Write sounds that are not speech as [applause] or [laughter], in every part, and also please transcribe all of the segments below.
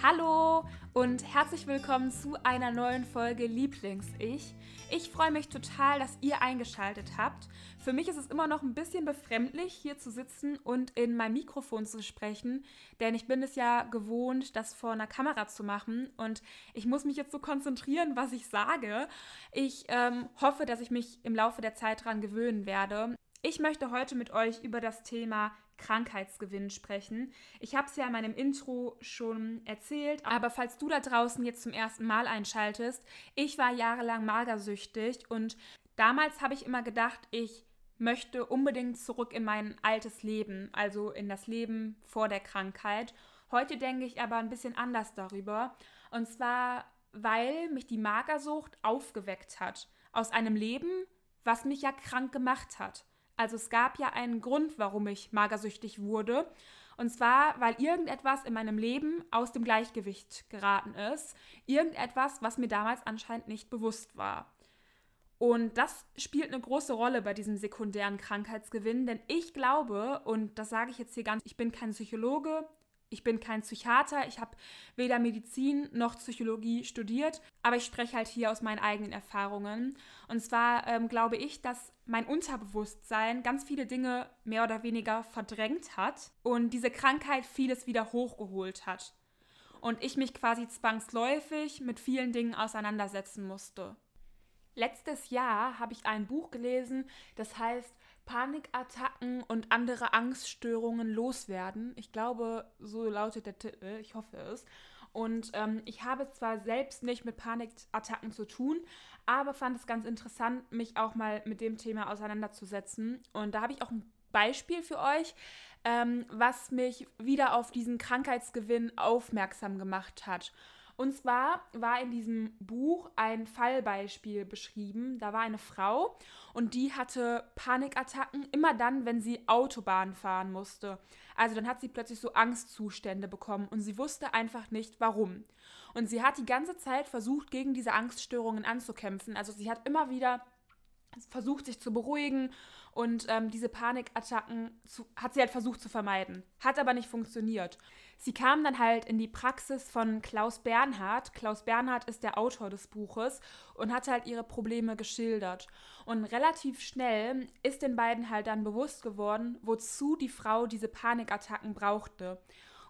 Hallo und herzlich willkommen zu einer neuen Folge Lieblings-Ich. Ich freue mich total, dass ihr eingeschaltet habt. Für mich ist es immer noch ein bisschen befremdlich, hier zu sitzen und in mein Mikrofon zu sprechen, denn ich bin es ja gewohnt, das vor einer Kamera zu machen und ich muss mich jetzt so konzentrieren, was ich sage. Ich ähm, hoffe, dass ich mich im Laufe der Zeit daran gewöhnen werde. Ich möchte heute mit euch über das Thema Krankheitsgewinn sprechen. Ich habe es ja in meinem Intro schon erzählt, aber falls du da draußen jetzt zum ersten Mal einschaltest, ich war jahrelang magersüchtig und damals habe ich immer gedacht, ich möchte unbedingt zurück in mein altes Leben, also in das Leben vor der Krankheit. Heute denke ich aber ein bisschen anders darüber. Und zwar, weil mich die Magersucht aufgeweckt hat aus einem Leben, was mich ja krank gemacht hat. Also es gab ja einen Grund, warum ich magersüchtig wurde. Und zwar, weil irgendetwas in meinem Leben aus dem Gleichgewicht geraten ist. Irgendetwas, was mir damals anscheinend nicht bewusst war. Und das spielt eine große Rolle bei diesem sekundären Krankheitsgewinn, denn ich glaube, und das sage ich jetzt hier ganz, ich bin kein Psychologe, ich bin kein Psychiater, ich habe weder Medizin noch Psychologie studiert, aber ich spreche halt hier aus meinen eigenen Erfahrungen. Und zwar ähm, glaube ich, dass mein Unterbewusstsein ganz viele Dinge mehr oder weniger verdrängt hat und diese Krankheit vieles wieder hochgeholt hat. Und ich mich quasi zwangsläufig mit vielen Dingen auseinandersetzen musste. Letztes Jahr habe ich ein Buch gelesen, das heißt Panikattacken und andere Angststörungen loswerden. Ich glaube, so lautet der Titel. Ich hoffe es. Und ähm, ich habe zwar selbst nicht mit Panikattacken zu tun, aber fand es ganz interessant, mich auch mal mit dem Thema auseinanderzusetzen. Und da habe ich auch ein Beispiel für euch, ähm, was mich wieder auf diesen Krankheitsgewinn aufmerksam gemacht hat. Und zwar war in diesem Buch ein Fallbeispiel beschrieben. Da war eine Frau und die hatte Panikattacken immer dann, wenn sie Autobahn fahren musste. Also dann hat sie plötzlich so Angstzustände bekommen und sie wusste einfach nicht warum. Und sie hat die ganze Zeit versucht, gegen diese Angststörungen anzukämpfen. Also sie hat immer wieder versucht, sich zu beruhigen und ähm, diese Panikattacken zu, hat sie halt versucht zu vermeiden. Hat aber nicht funktioniert. Sie kam dann halt in die Praxis von Klaus Bernhard. Klaus Bernhard ist der Autor des Buches und hat halt ihre Probleme geschildert. Und relativ schnell ist den beiden halt dann bewusst geworden, wozu die Frau diese Panikattacken brauchte.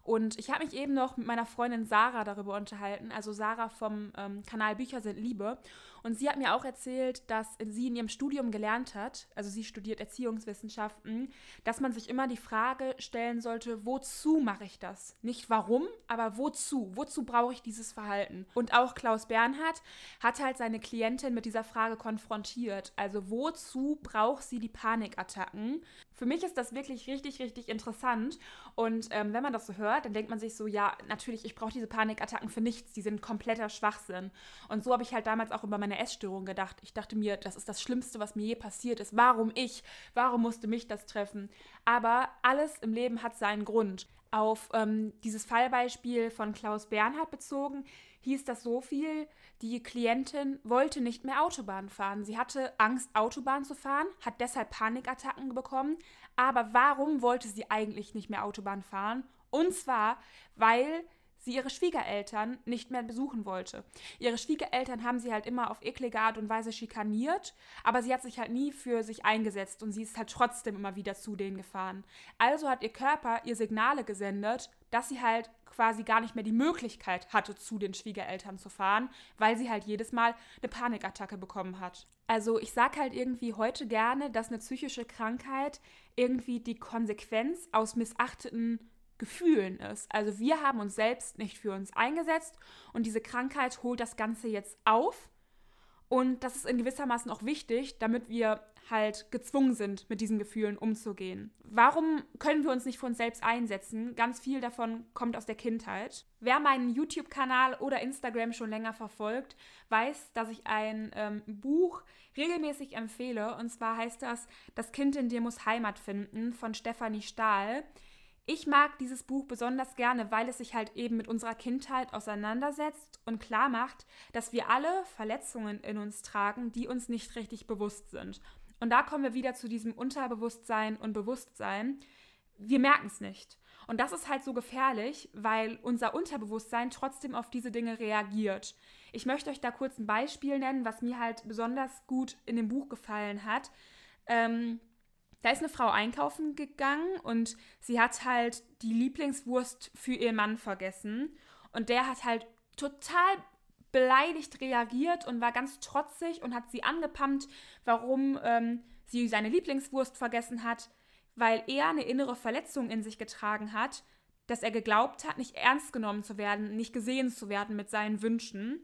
Und ich habe mich eben noch mit meiner Freundin Sarah darüber unterhalten, also Sarah vom ähm, Kanal Bücher sind Liebe. Und sie hat mir auch erzählt, dass sie in ihrem Studium gelernt hat, also sie studiert Erziehungswissenschaften, dass man sich immer die Frage stellen sollte, wozu mache ich das? Nicht warum, aber wozu? Wozu brauche ich dieses Verhalten? Und auch Klaus Bernhard hat halt seine Klientin mit dieser Frage konfrontiert. Also wozu braucht sie die Panikattacken? Für mich ist das wirklich richtig, richtig interessant. Und ähm, wenn man das so hört, dann denkt man sich so, ja, natürlich, ich brauche diese Panikattacken für nichts, die sind kompletter Schwachsinn. Und so habe ich halt damals auch über meine Essstörung gedacht. Ich dachte mir, das ist das Schlimmste, was mir je passiert ist. Warum ich? Warum musste mich das treffen? Aber alles im Leben hat seinen Grund. Auf ähm, dieses Fallbeispiel von Klaus Bernhard bezogen, hieß das so viel, die Klientin wollte nicht mehr Autobahn fahren. Sie hatte Angst, Autobahn zu fahren, hat deshalb Panikattacken bekommen. Aber warum wollte sie eigentlich nicht mehr Autobahn fahren? Und zwar, weil sie ihre Schwiegereltern nicht mehr besuchen wollte. Ihre Schwiegereltern haben sie halt immer auf eklige Art und Weise schikaniert, aber sie hat sich halt nie für sich eingesetzt und sie ist halt trotzdem immer wieder zu denen gefahren. Also hat ihr Körper ihr Signale gesendet, dass sie halt quasi gar nicht mehr die Möglichkeit hatte, zu den Schwiegereltern zu fahren, weil sie halt jedes Mal eine Panikattacke bekommen hat. Also ich sage halt irgendwie heute gerne, dass eine psychische Krankheit irgendwie die Konsequenz aus missachteten Gefühlen ist. Also wir haben uns selbst nicht für uns eingesetzt und diese Krankheit holt das Ganze jetzt auf. Und das ist in gewissermaßen auch wichtig, damit wir halt gezwungen sind, mit diesen Gefühlen umzugehen. Warum können wir uns nicht für uns selbst einsetzen? Ganz viel davon kommt aus der Kindheit. Wer meinen YouTube-Kanal oder Instagram schon länger verfolgt, weiß, dass ich ein ähm, Buch regelmäßig empfehle. Und zwar heißt das Das Kind in dir muss Heimat finden von Stefanie Stahl. Ich mag dieses Buch besonders gerne, weil es sich halt eben mit unserer Kindheit auseinandersetzt und klar macht, dass wir alle Verletzungen in uns tragen, die uns nicht richtig bewusst sind. Und da kommen wir wieder zu diesem Unterbewusstsein und Bewusstsein. Wir merken es nicht. Und das ist halt so gefährlich, weil unser Unterbewusstsein trotzdem auf diese Dinge reagiert. Ich möchte euch da kurz ein Beispiel nennen, was mir halt besonders gut in dem Buch gefallen hat. Ähm, da ist eine Frau einkaufen gegangen und sie hat halt die Lieblingswurst für ihren Mann vergessen. Und der hat halt total beleidigt reagiert und war ganz trotzig und hat sie angepammt, warum ähm, sie seine Lieblingswurst vergessen hat, weil er eine innere Verletzung in sich getragen hat, dass er geglaubt hat, nicht ernst genommen zu werden, nicht gesehen zu werden mit seinen Wünschen.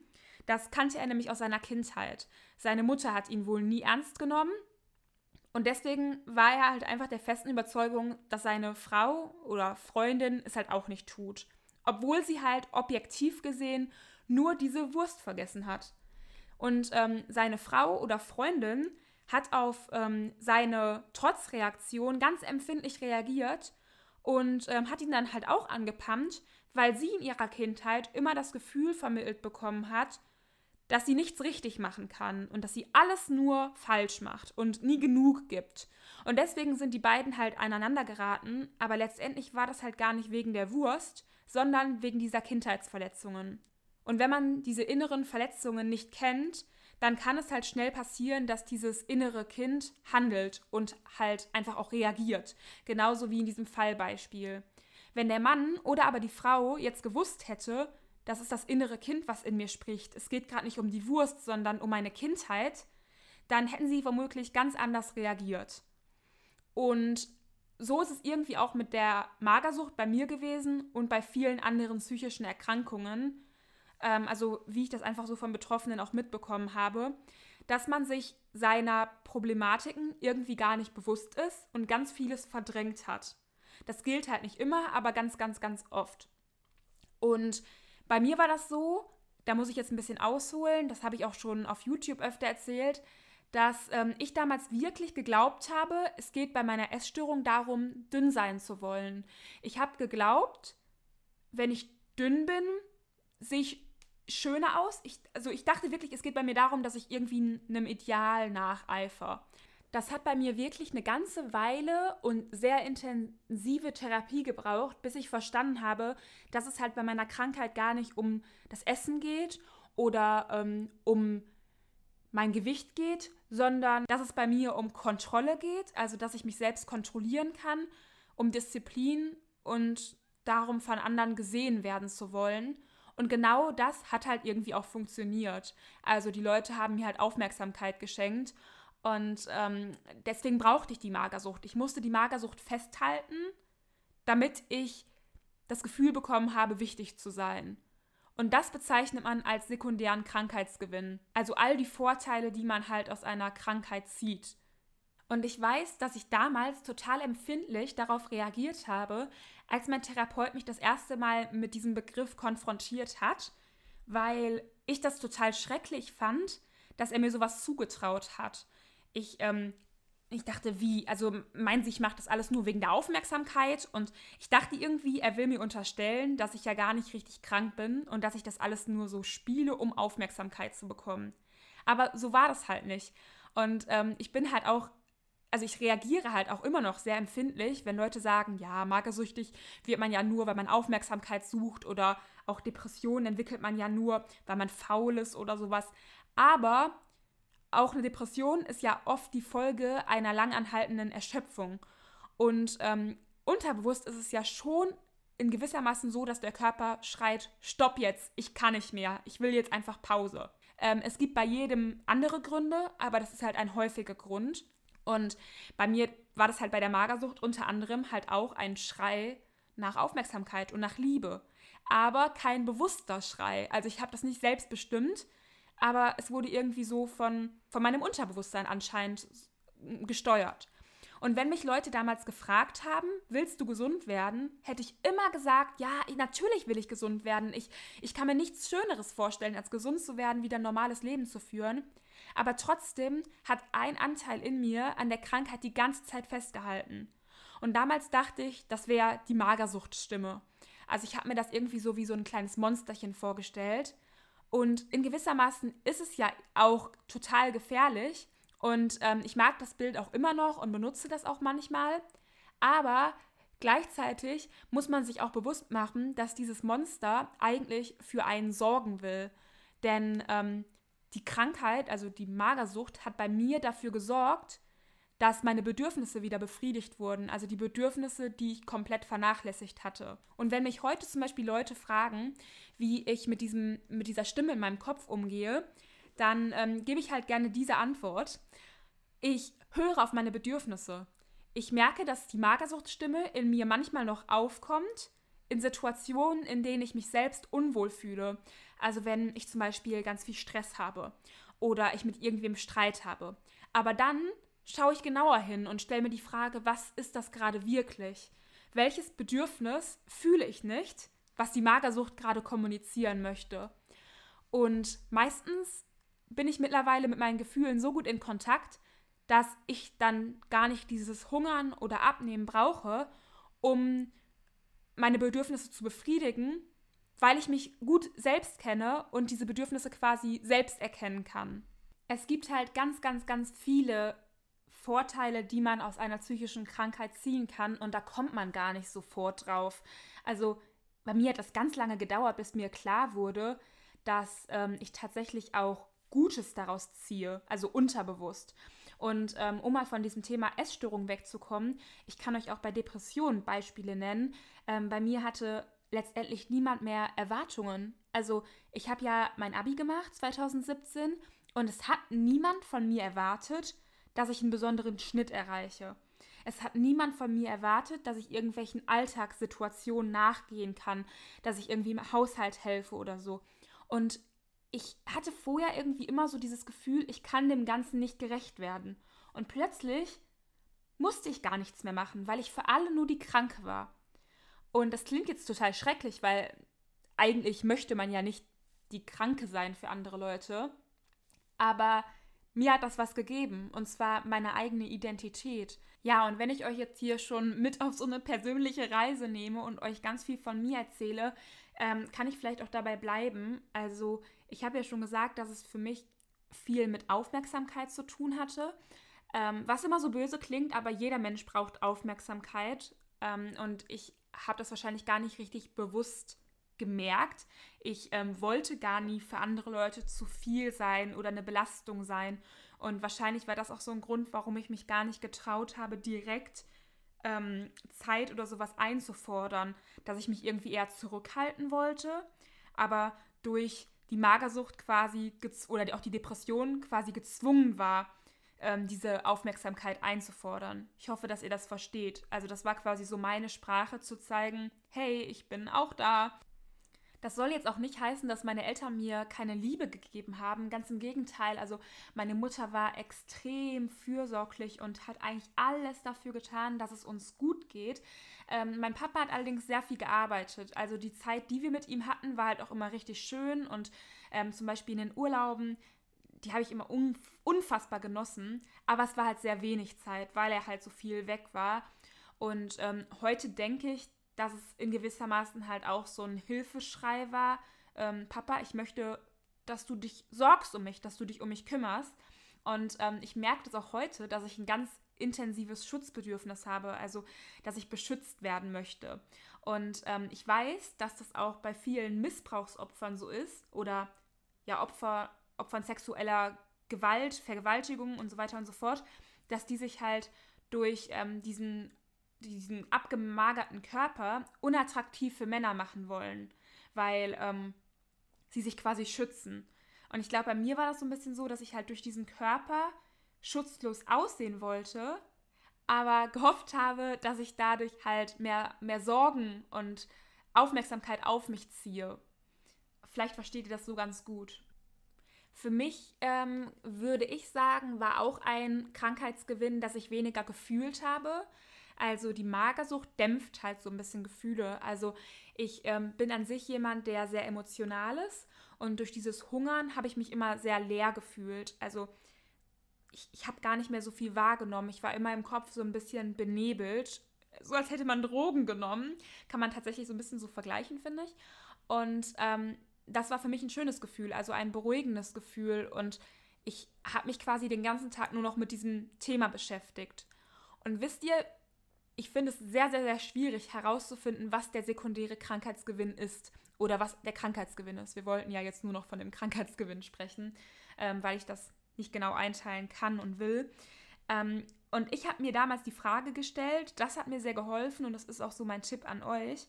Das kannte er nämlich aus seiner Kindheit. Seine Mutter hat ihn wohl nie ernst genommen und deswegen war er halt einfach der festen Überzeugung, dass seine Frau oder Freundin es halt auch nicht tut. Obwohl sie halt objektiv gesehen nur diese Wurst vergessen hat. Und ähm, seine Frau oder Freundin hat auf ähm, seine Trotzreaktion ganz empfindlich reagiert und ähm, hat ihn dann halt auch angepammt, weil sie in ihrer Kindheit immer das Gefühl vermittelt bekommen hat, dass sie nichts richtig machen kann und dass sie alles nur falsch macht und nie genug gibt. Und deswegen sind die beiden halt aneinander geraten, aber letztendlich war das halt gar nicht wegen der Wurst, sondern wegen dieser Kindheitsverletzungen. Und wenn man diese inneren Verletzungen nicht kennt, dann kann es halt schnell passieren, dass dieses innere Kind handelt und halt einfach auch reagiert. Genauso wie in diesem Fallbeispiel. Wenn der Mann oder aber die Frau jetzt gewusst hätte, das ist das innere Kind, was in mir spricht. Es geht gerade nicht um die Wurst, sondern um meine Kindheit, dann hätten sie womöglich ganz anders reagiert. Und so ist es irgendwie auch mit der Magersucht bei mir gewesen und bei vielen anderen psychischen Erkrankungen. Ähm, also wie ich das einfach so von Betroffenen auch mitbekommen habe, dass man sich seiner Problematiken irgendwie gar nicht bewusst ist und ganz vieles verdrängt hat. Das gilt halt nicht immer, aber ganz, ganz, ganz oft. Und bei mir war das so, da muss ich jetzt ein bisschen ausholen, das habe ich auch schon auf YouTube öfter erzählt, dass ähm, ich damals wirklich geglaubt habe, es geht bei meiner Essstörung darum, dünn sein zu wollen. Ich habe geglaubt, wenn ich dünn bin, sehe ich schöner aus. Ich, also ich dachte wirklich, es geht bei mir darum, dass ich irgendwie einem Ideal nacheifer. Das hat bei mir wirklich eine ganze Weile und sehr intensive Therapie gebraucht, bis ich verstanden habe, dass es halt bei meiner Krankheit gar nicht um das Essen geht oder ähm, um mein Gewicht geht, sondern dass es bei mir um Kontrolle geht, also dass ich mich selbst kontrollieren kann, um Disziplin und darum von anderen gesehen werden zu wollen. Und genau das hat halt irgendwie auch funktioniert. Also die Leute haben mir halt Aufmerksamkeit geschenkt und ähm, deswegen brauchte ich die Magersucht. Ich musste die Magersucht festhalten, damit ich das Gefühl bekommen habe, wichtig zu sein. Und das bezeichnet man als sekundären Krankheitsgewinn. Also all die Vorteile, die man halt aus einer Krankheit zieht. Und ich weiß, dass ich damals total empfindlich darauf reagiert habe, als mein Therapeut mich das erste Mal mit diesem Begriff konfrontiert hat, weil ich das total schrecklich fand, dass er mir sowas zugetraut hat ich, ähm, ich dachte, wie, also meint sie, ich mache das alles nur wegen der Aufmerksamkeit und ich dachte irgendwie, er will mir unterstellen, dass ich ja gar nicht richtig krank bin und dass ich das alles nur so spiele, um Aufmerksamkeit zu bekommen. Aber so war das halt nicht. Und ähm, ich bin halt auch, also ich reagiere halt auch immer noch sehr empfindlich, wenn Leute sagen, ja, magersüchtig wird man ja nur, weil man Aufmerksamkeit sucht oder auch Depressionen entwickelt man ja nur, weil man faul ist oder sowas. Aber auch eine Depression ist ja oft die Folge einer langanhaltenden Erschöpfung. Und ähm, unterbewusst ist es ja schon in gewissermaßen so, dass der Körper schreit, stopp jetzt, ich kann nicht mehr, ich will jetzt einfach Pause. Ähm, es gibt bei jedem andere Gründe, aber das ist halt ein häufiger Grund. Und bei mir war das halt bei der Magersucht unter anderem halt auch ein Schrei nach Aufmerksamkeit und nach Liebe. Aber kein bewusster Schrei. Also ich habe das nicht selbst bestimmt, aber es wurde irgendwie so von, von meinem Unterbewusstsein anscheinend gesteuert. Und wenn mich Leute damals gefragt haben, willst du gesund werden, hätte ich immer gesagt, ja, natürlich will ich gesund werden. Ich, ich kann mir nichts Schöneres vorstellen, als gesund zu werden, wieder ein normales Leben zu führen. Aber trotzdem hat ein Anteil in mir an der Krankheit die ganze Zeit festgehalten. Und damals dachte ich, das wäre die Magersuchtstimme. Also ich habe mir das irgendwie so wie so ein kleines Monsterchen vorgestellt. Und in gewissermaßen ist es ja auch total gefährlich. Und ähm, ich mag das Bild auch immer noch und benutze das auch manchmal. Aber Gleichzeitig muss man sich auch bewusst machen, dass dieses Monster eigentlich für einen sorgen will. Denn ähm, die Krankheit, also die Magersucht, hat bei mir dafür gesorgt, dass meine Bedürfnisse wieder befriedigt wurden, also die Bedürfnisse, die ich komplett vernachlässigt hatte. Und wenn mich heute zum Beispiel Leute fragen, wie ich mit, diesem, mit dieser Stimme in meinem Kopf umgehe, dann ähm, gebe ich halt gerne diese Antwort. Ich höre auf meine Bedürfnisse. Ich merke, dass die Magersuchtstimme in mir manchmal noch aufkommt, in Situationen, in denen ich mich selbst unwohl fühle. Also wenn ich zum Beispiel ganz viel Stress habe oder ich mit irgendwem Streit habe. Aber dann schaue ich genauer hin und stelle mir die Frage, was ist das gerade wirklich? Welches Bedürfnis fühle ich nicht, was die Magersucht gerade kommunizieren möchte? Und meistens bin ich mittlerweile mit meinen Gefühlen so gut in Kontakt, dass ich dann gar nicht dieses Hungern oder Abnehmen brauche, um meine Bedürfnisse zu befriedigen, weil ich mich gut selbst kenne und diese Bedürfnisse quasi selbst erkennen kann. Es gibt halt ganz, ganz, ganz viele Vorteile, die man aus einer psychischen Krankheit ziehen kann und da kommt man gar nicht sofort drauf. Also bei mir hat das ganz lange gedauert, bis mir klar wurde, dass ähm, ich tatsächlich auch Gutes daraus ziehe, also unterbewusst. Und ähm, um mal von diesem Thema Essstörung wegzukommen, ich kann euch auch bei Depressionen Beispiele nennen. Ähm, bei mir hatte letztendlich niemand mehr Erwartungen. Also ich habe ja mein ABI gemacht 2017 und es hat niemand von mir erwartet, dass ich einen besonderen Schnitt erreiche. Es hat niemand von mir erwartet, dass ich irgendwelchen Alltagssituationen nachgehen kann, dass ich irgendwie im Haushalt helfe oder so. Und ich hatte vorher irgendwie immer so dieses Gefühl, ich kann dem Ganzen nicht gerecht werden. Und plötzlich musste ich gar nichts mehr machen, weil ich für alle nur die Kranke war. Und das klingt jetzt total schrecklich, weil eigentlich möchte man ja nicht die Kranke sein für andere Leute. Aber mir hat das was gegeben, und zwar meine eigene Identität. Ja, und wenn ich euch jetzt hier schon mit auf so eine persönliche Reise nehme und euch ganz viel von mir erzähle, ähm, kann ich vielleicht auch dabei bleiben. Also, ich habe ja schon gesagt, dass es für mich viel mit Aufmerksamkeit zu tun hatte. Ähm, was immer so böse klingt, aber jeder Mensch braucht Aufmerksamkeit. Ähm, und ich habe das wahrscheinlich gar nicht richtig bewusst gemerkt. Ich ähm, wollte gar nie für andere Leute zu viel sein oder eine Belastung sein. Und wahrscheinlich war das auch so ein Grund, warum ich mich gar nicht getraut habe, direkt ähm, Zeit oder sowas einzufordern, dass ich mich irgendwie eher zurückhalten wollte. Aber durch die Magersucht quasi oder auch die Depression quasi gezwungen war, ähm, diese Aufmerksamkeit einzufordern. Ich hoffe, dass ihr das versteht. Also das war quasi so meine Sprache zu zeigen, hey, ich bin auch da, das soll jetzt auch nicht heißen, dass meine Eltern mir keine Liebe gegeben haben. Ganz im Gegenteil. Also meine Mutter war extrem fürsorglich und hat eigentlich alles dafür getan, dass es uns gut geht. Ähm, mein Papa hat allerdings sehr viel gearbeitet. Also die Zeit, die wir mit ihm hatten, war halt auch immer richtig schön. Und ähm, zum Beispiel in den Urlauben, die habe ich immer unfassbar genossen. Aber es war halt sehr wenig Zeit, weil er halt so viel weg war. Und ähm, heute denke ich, dass es in gewissermaßen halt auch so ein Hilfeschrei war. Ähm, Papa, ich möchte, dass du dich sorgst um mich, dass du dich um mich kümmerst. Und ähm, ich merke das auch heute, dass ich ein ganz intensives Schutzbedürfnis habe, also dass ich beschützt werden möchte. Und ähm, ich weiß, dass das auch bei vielen Missbrauchsopfern so ist oder ja Opfer, Opfern sexueller Gewalt, Vergewaltigung und so weiter und so fort, dass die sich halt durch ähm, diesen diesen abgemagerten Körper unattraktiv für Männer machen wollen, weil ähm, sie sich quasi schützen. Und ich glaube, bei mir war das so ein bisschen so, dass ich halt durch diesen Körper schutzlos aussehen wollte, aber [laughs] gehofft habe, dass ich dadurch halt mehr, mehr Sorgen und Aufmerksamkeit auf mich ziehe. Vielleicht versteht ihr das so ganz gut. Für mich ähm, würde ich sagen, war auch ein Krankheitsgewinn, dass ich weniger gefühlt habe. Also die Magersucht dämpft halt so ein bisschen Gefühle. Also ich ähm, bin an sich jemand, der sehr emotional ist und durch dieses Hungern habe ich mich immer sehr leer gefühlt. Also ich, ich habe gar nicht mehr so viel wahrgenommen. Ich war immer im Kopf so ein bisschen benebelt, so als hätte man Drogen genommen. Kann man tatsächlich so ein bisschen so vergleichen, finde ich. Und ähm, das war für mich ein schönes Gefühl, also ein beruhigendes Gefühl. Und ich habe mich quasi den ganzen Tag nur noch mit diesem Thema beschäftigt. Und wisst ihr, ich finde es sehr, sehr, sehr schwierig herauszufinden, was der sekundäre Krankheitsgewinn ist oder was der Krankheitsgewinn ist. Wir wollten ja jetzt nur noch von dem [laughs] Krankheitsgewinn sprechen, ähm, weil ich das nicht genau einteilen kann und will. Ähm, und ich habe mir damals die Frage gestellt, das hat mir sehr geholfen und das ist auch so mein Tipp an euch.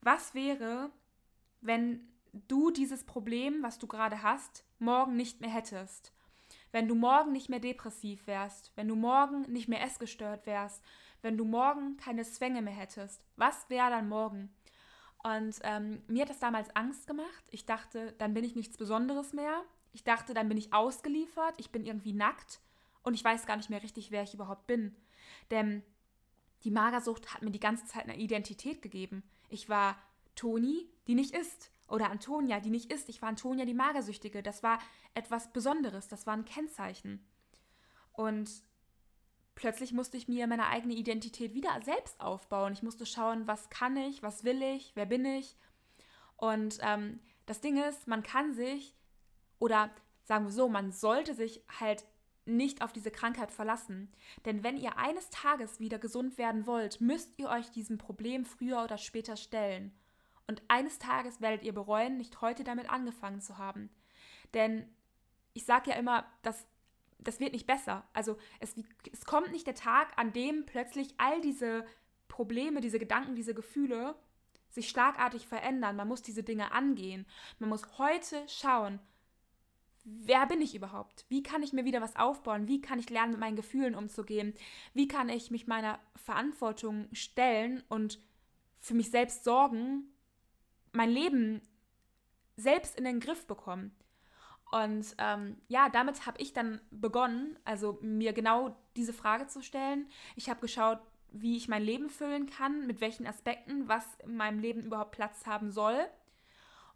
Was wäre, wenn du dieses Problem, was du gerade hast, morgen nicht mehr hättest? Wenn du morgen nicht mehr depressiv wärst, wenn du morgen nicht mehr essgestört wärst, wenn du morgen keine Zwänge mehr hättest, was wäre dann morgen? Und ähm, mir hat das damals Angst gemacht. Ich dachte, dann bin ich nichts Besonderes mehr. Ich dachte, dann bin ich ausgeliefert, ich bin irgendwie nackt und ich weiß gar nicht mehr richtig, wer ich überhaupt bin. Denn die Magersucht hat mir die ganze Zeit eine Identität gegeben. Ich war Toni, die nicht isst. Oder Antonia, die nicht isst. Ich war Antonia, die Magersüchtige. Das war etwas Besonderes. Das war ein Kennzeichen. Und plötzlich musste ich mir meine eigene Identität wieder selbst aufbauen. Ich musste schauen, was kann ich, was will ich, wer bin ich. Und ähm, das Ding ist, man kann sich, oder sagen wir so, man sollte sich halt nicht auf diese Krankheit verlassen. Denn wenn ihr eines Tages wieder gesund werden wollt, müsst ihr euch diesem Problem früher oder später stellen. Und eines Tages werdet ihr bereuen, nicht heute damit angefangen zu haben. Denn ich sage ja immer, dass das wird nicht besser. Also es, es kommt nicht der Tag, an dem plötzlich all diese Probleme, diese Gedanken, diese Gefühle sich schlagartig verändern. Man muss diese Dinge angehen. Man muss heute schauen, wer bin ich überhaupt? Wie kann ich mir wieder was aufbauen? Wie kann ich lernen, mit meinen Gefühlen umzugehen? Wie kann ich mich meiner Verantwortung stellen und für mich selbst sorgen, mein Leben selbst in den Griff bekommen? Und ähm, ja, damit habe ich dann begonnen, also mir genau diese Frage zu stellen. Ich habe geschaut, wie ich mein Leben füllen kann, mit welchen Aspekten, was in meinem Leben überhaupt Platz haben soll.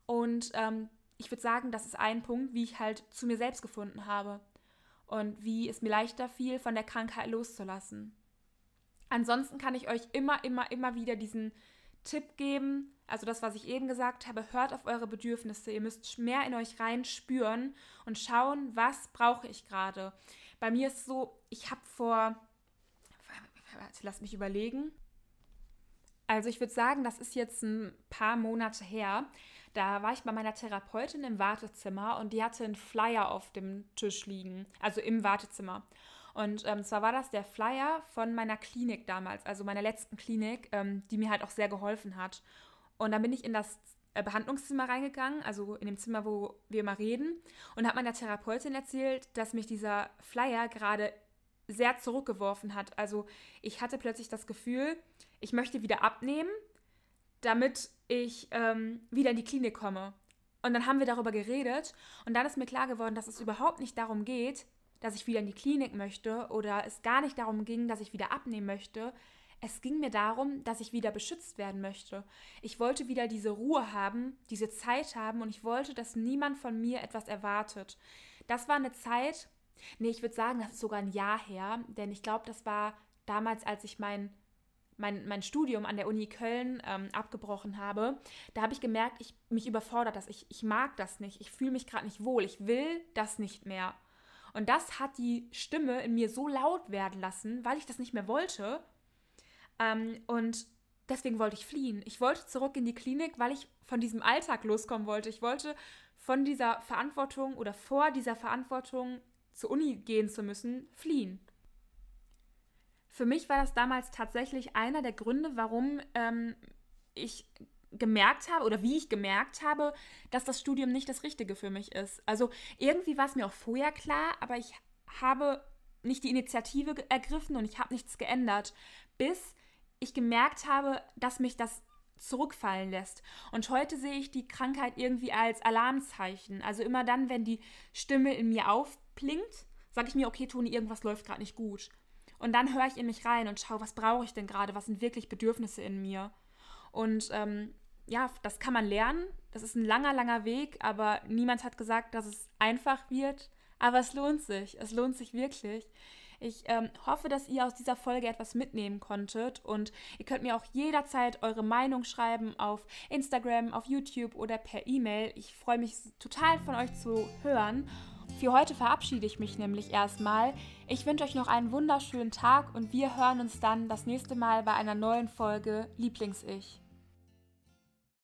Und ähm, ich würde sagen, das ist ein Punkt, wie ich halt zu mir selbst gefunden habe und wie es mir leichter fiel, von der Krankheit loszulassen. Ansonsten kann ich euch immer, immer, immer wieder diesen Tipp geben, also das, was ich eben gesagt habe, hört auf eure Bedürfnisse. Ihr müsst mehr in euch rein spüren und schauen, was brauche ich gerade. Bei mir ist so, ich habe vor, lass mich überlegen. Also ich würde sagen, das ist jetzt ein paar Monate her. Da war ich bei meiner Therapeutin im Wartezimmer und die hatte einen Flyer auf dem Tisch liegen, also im Wartezimmer. Und ähm, zwar war das der Flyer von meiner Klinik damals, also meiner letzten Klinik, ähm, die mir halt auch sehr geholfen hat. Und dann bin ich in das äh, Behandlungszimmer reingegangen, also in dem Zimmer, wo wir immer reden, und habe meiner Therapeutin erzählt, dass mich dieser Flyer gerade sehr zurückgeworfen hat. Also ich hatte plötzlich das Gefühl, ich möchte wieder abnehmen, damit ich ähm, wieder in die Klinik komme. Und dann haben wir darüber geredet und dann ist mir klar geworden, dass es überhaupt nicht darum geht, dass ich wieder in die Klinik möchte oder es gar nicht darum ging, dass ich wieder abnehmen möchte. Es ging mir darum, dass ich wieder beschützt werden möchte. Ich wollte wieder diese Ruhe haben, diese Zeit haben und ich wollte, dass niemand von mir etwas erwartet. Das war eine Zeit, nee, ich würde sagen, das ist sogar ein Jahr her, denn ich glaube, das war damals, als ich mein mein, mein Studium an der Uni Köln ähm, abgebrochen habe, da habe ich gemerkt, ich mich überfordert das. Ich, ich mag das nicht. Ich fühle mich gerade nicht wohl. Ich will das nicht mehr. Und das hat die Stimme in mir so laut werden lassen, weil ich das nicht mehr wollte. Ähm, und deswegen wollte ich fliehen. Ich wollte zurück in die Klinik, weil ich von diesem Alltag loskommen wollte. Ich wollte von dieser Verantwortung oder vor dieser Verantwortung zur Uni gehen zu müssen, fliehen. Für mich war das damals tatsächlich einer der Gründe, warum ähm, ich gemerkt habe oder wie ich gemerkt habe, dass das Studium nicht das Richtige für mich ist. Also irgendwie war es mir auch vorher klar, aber ich habe nicht die Initiative ergriffen und ich habe nichts geändert, bis ich gemerkt habe, dass mich das zurückfallen lässt. Und heute sehe ich die Krankheit irgendwie als Alarmzeichen. Also immer dann, wenn die Stimme in mir aufplingt, sage ich mir, okay, Toni, irgendwas läuft gerade nicht gut. Und dann höre ich in mich rein und schaue, was brauche ich denn gerade, was sind wirklich Bedürfnisse in mir. Und ähm, ja, das kann man lernen. Das ist ein langer, langer Weg, aber niemand hat gesagt, dass es einfach wird. Aber es lohnt sich. Es lohnt sich wirklich. Ich ähm, hoffe, dass ihr aus dieser Folge etwas mitnehmen konntet und ihr könnt mir auch jederzeit eure Meinung schreiben auf Instagram, auf YouTube oder per E-Mail. Ich freue mich total von euch zu hören Für heute verabschiede ich mich nämlich erstmal. Ich wünsche euch noch einen wunderschönen Tag und wir hören uns dann das nächste Mal bei einer neuen Folge Lieblings-Ich.